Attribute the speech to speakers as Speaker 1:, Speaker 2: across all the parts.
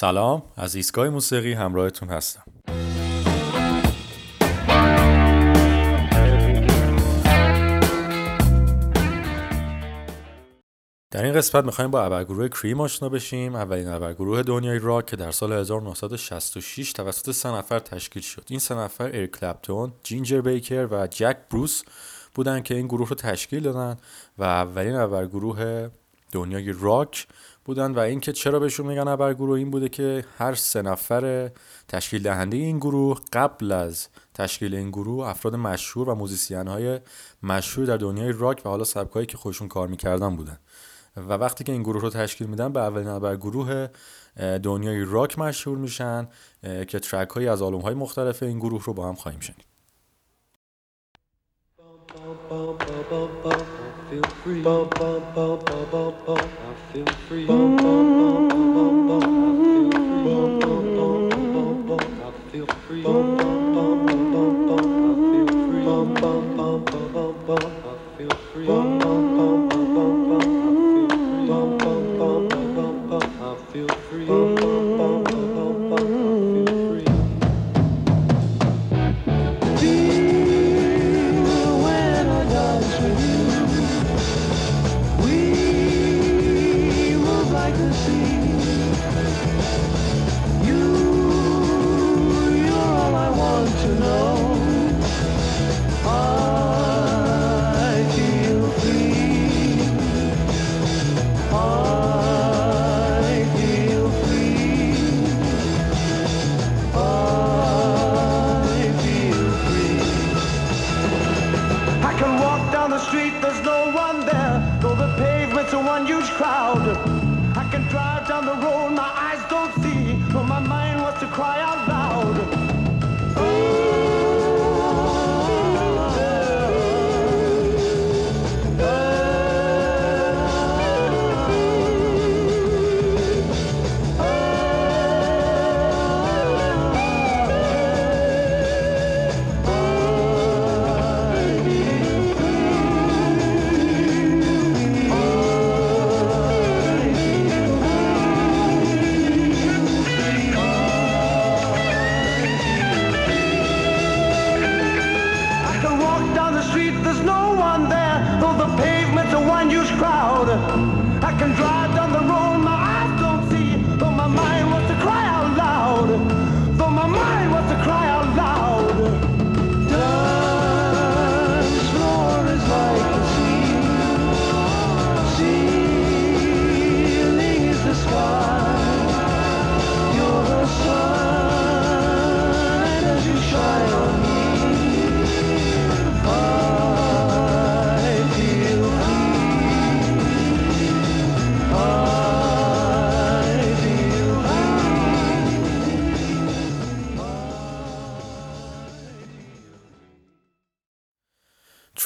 Speaker 1: سلام از ایستگاه موسیقی همراهتون هستم. در این قسمت می‌خوایم با ابرگروه کریم آشنا بشیم. اولین ابرگروه دنیای راک که در سال 1966 توسط سه نفر تشکیل شد. این سه نفر ایر کلپتون، جینجر بیکر و جک بروس بودن که این گروه رو تشکیل دادن و اولین ابرگروه دنیای راک بودن و اینکه چرا بهشون میگن ابرگروه این بوده که هر سه نفر تشکیل دهنده این گروه قبل از تشکیل این گروه افراد مشهور و موزیسین های مشهور در دنیای راک و حالا سبکایی که خودشون کار می‌کردن بودن. و وقتی که این گروه رو تشکیل میدن به اولین ابرگروه دنیای راک مشهور میشن که ترک هایی از آلبوم های مختلف این گروه رو با هم خواهیم شنید. Feel free. Bum, bum, bum, bum, bum, bum. I feel free. Bum, bum, bum, bum, bum, bum. I feel free. Bum, bum, bum,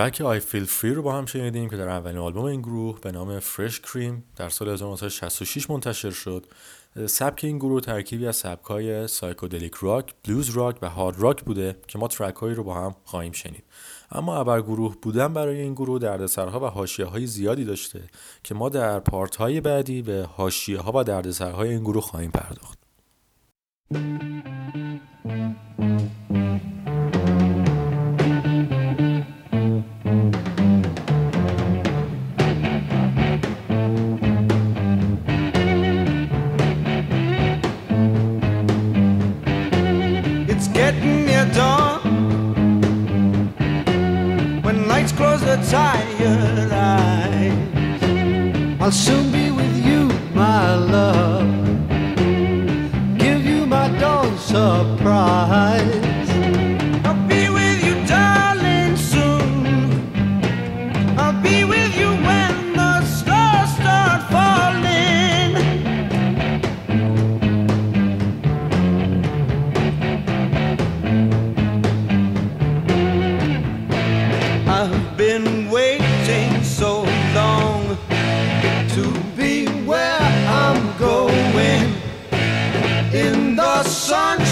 Speaker 1: ترک I Feel Free رو با هم شنیدیم که در اولین آلبوم این گروه به نام Fresh Cream در سال 1966 منتشر شد. سبک این گروه ترکیبی از سبکای psychedelic rock، blues rock و hard rock بوده که ما ترک هایی رو با هم خواهیم شنید. اما ابر گروه بودن برای این گروه دردسرها و حاشیه های زیادی داشته که ما در part های بعدی به حاشیه ها و دردسرهای این گروه خواهیم پرداخت. Tired eyes. I'll soon be with you, my love. Give you my dawn surprise. the sun.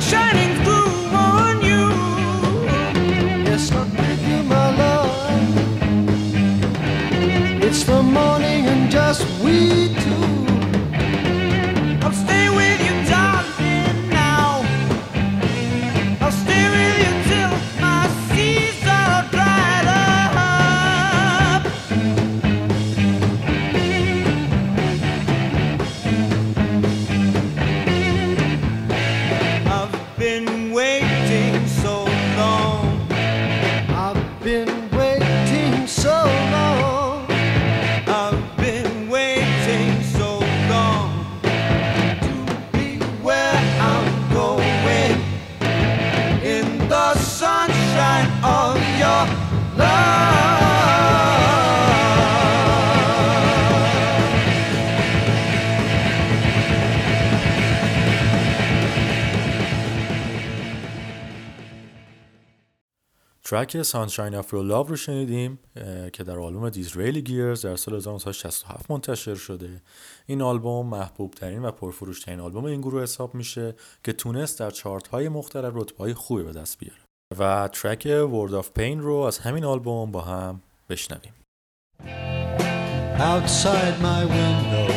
Speaker 1: sunshine. ترک Sunshine of Your Love
Speaker 2: رو شنیدیم که در آلبوم Disraeli Gears در سال 1967 منتشر شده. این آلبوم محبوب ترین و پرفروش ترین آلبوم این گروه حساب میشه که تونست در چارت های مختلف رتبه های خوبی به دست بیاره. و ترک World of Pain رو از همین آلبوم با هم بشنویم.
Speaker 1: Outside my window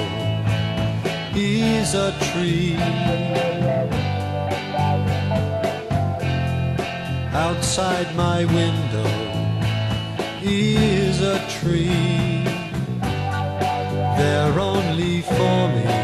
Speaker 1: is a tree. outside my window is a tree. They're only for me.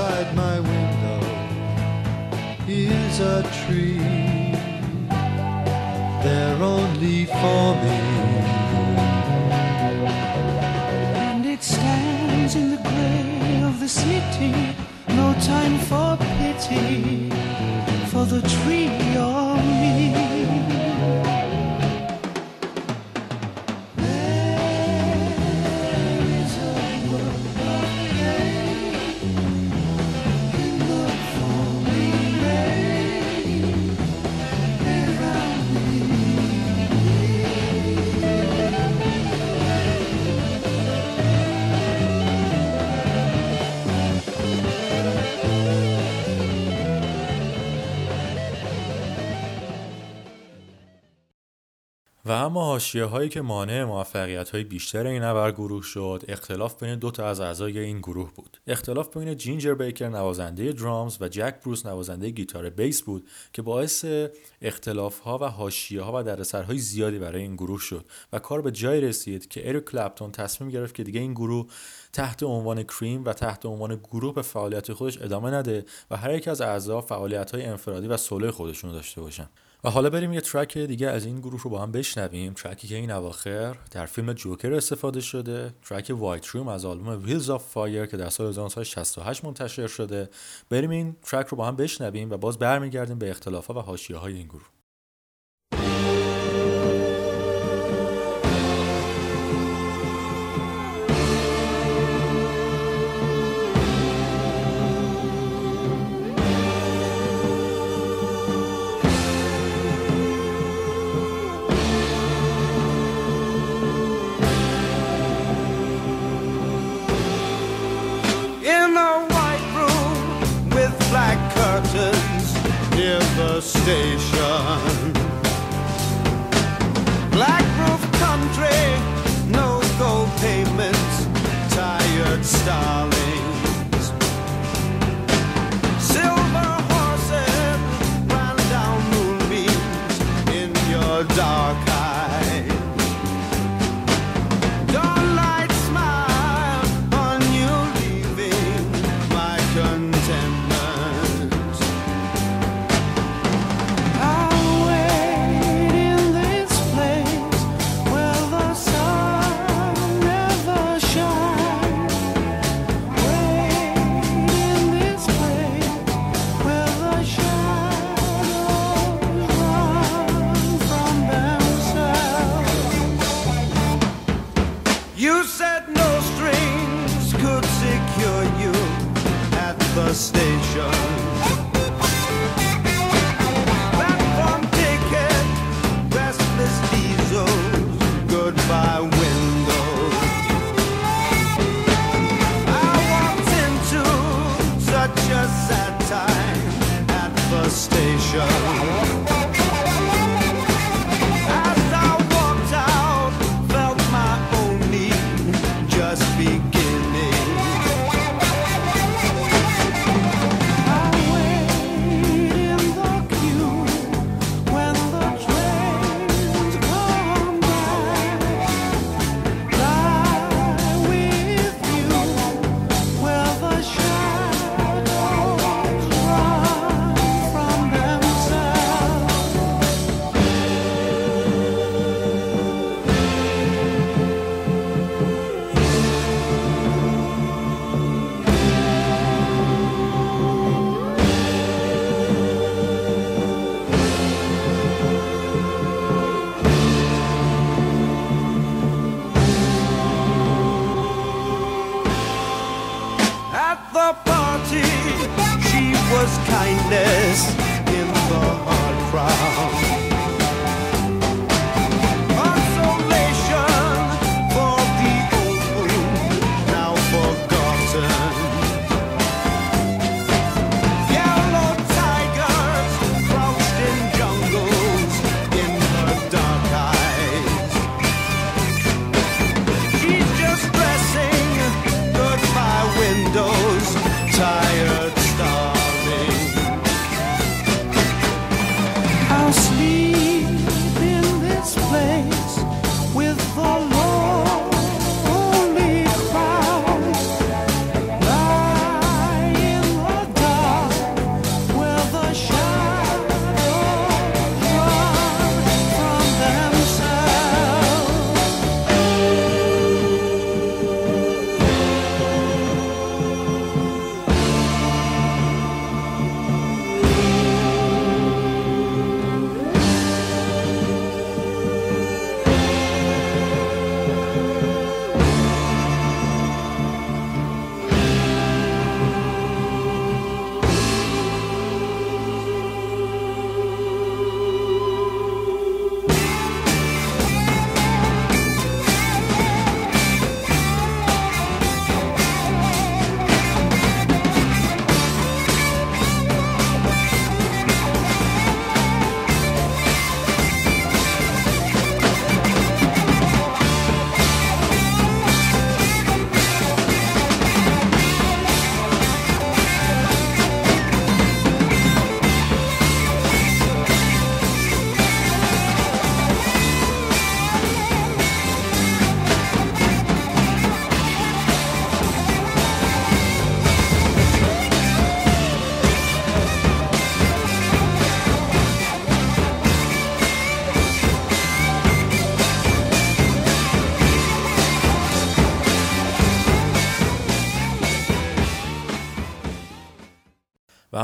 Speaker 1: Outside my window is a tree. There only for me.
Speaker 3: And it stands in the gray of the city. No time for pity for the tree or me.
Speaker 2: اما حاشیه هایی که مانع موفقیت های بیشتر این نبر گروه شد اختلاف بین دو تا از اعضای این گروه بود. اختلاف بین جینجر بیکر نوازنده درامز و جک بروس نوازنده گیتار بیس بود که باعث اختلاف ها و حاشیه ها و دردسرهای زیادی برای این گروه شد و کار به جای رسید که اریک کلپتون تصمیم گرفت که دیگه این گروه تحت عنوان کریم و تحت عنوان گروه به فعالیت خودش ادامه نده و هر یک از اعضا فعالیت های انفرادی و سولو خودشون داشته باشن. و حالا بریم یه ترک دیگه از این گروه رو با هم بشنویم. ترکی که این اواخر در فیلم جوکر استفاده شده. ترک White Room از آلبوم Wheels of Fire که در سال 1968 منتشر شده. بریم این ترک رو با هم بشنویم و باز برمیگردیم به اختلافات و حاشیه های این گروه.
Speaker 1: Near the station.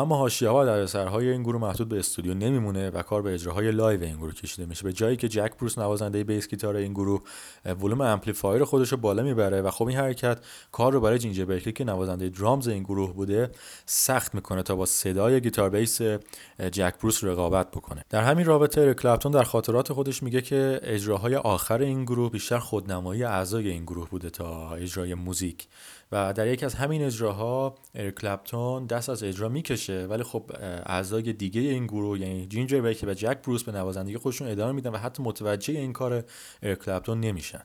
Speaker 2: اما حاشیه ها و دردسرهای این گروه محدود به استودیو نمیمونه و کار به اجراهای live این گروه کشیده میشه. به جایی که جک بروس نوازنده bass guitar این گروه volume amplifier خودش رو بالا می‌بره و خب این حرکت کار رو برای جینجر بیکری که نوازنده drums این گروه بوده سخت می‌کنه تا با صدای گیتار bass جک بروس رقابت بکنه. در همین رابطه کلپتون در خاطرات خودش میگه که اجراهای آخر این گروه بیشتر خودنمایی اعضای این گروه بوده تا اجرای موزیک. و در یکی از همین اجراها اریک کلپتون دست از اجرا می‌کشه. ولی خب اعضای دیگه این گروه یعنی جینجر بیکر و جک بروس به نوازندگی خودشون ادامه میدن و حتی متوجه این کار اریک کلپتون نمیشن.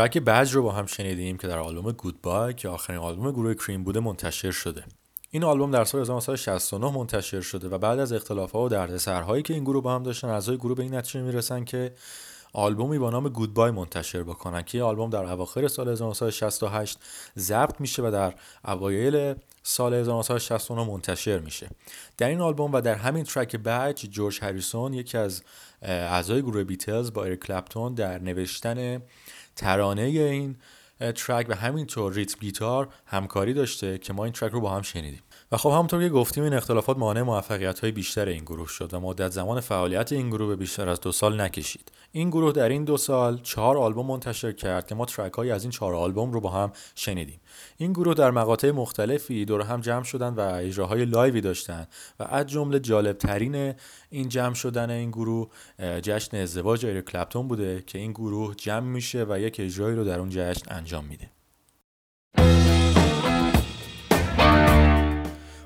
Speaker 2: ترک بج رو با هم شنیدیم که در آلبوم گودبای که آخرین آلبوم گروه کریم بوده منتشر شده. این آلبوم در سال 1969 منتشر شده و بعد از اختلافات و دردسرهایی که این گروه با هم داشتن اعضای گروه به این نتیجه می‌رسن که آلبومی با نام گودبای منتشر بکنن که این آلبوم در اواخر سال 1968 ضبط میشه و در اوایل سال 1969 منتشر میشه. در این آلبوم و در همین ترک بج جورج هریسون یکی از اعضای گروه بیتلز با اریک کلپتون در نوشتن ترانه این ترک و همینطور ریتم گیتار همکاری داشته که ما این ترک رو با هم شنیدیم. و خب همونطور که گفتیم این اختلافات مانع موفقیت های بیشتر این گروه شد و مدت زمان فعالیت این گروه به بیشتر از دو سال نکشید. این گروه در این دو سال چهار آلبوم منتشر کرد که ما ترک های از این چهار آلبوم رو با هم شنیدیم. این گروه در مقاطع مختلفی دور هم جمع شدن و اجراهای live ی داشتن و از جمله جالب ترین این جمع شدن این گروه جشن ازدواج اریک کلپتون بوده که این گروه جمع میشه و یک اجرایی رو در اون جشن انجام میده.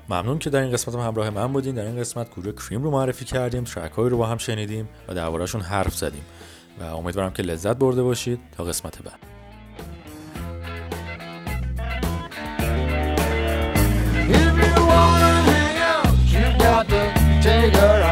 Speaker 2: ممنون که در این قسمت هم همراه من بودین. در این قسمت گروه کریم رو معرفی کردیم ترک رو با هم شنیدیم و دربارهشون حرف زدیم. و امیدوارم که لذت برده باشید تا قسمت بعد. Take her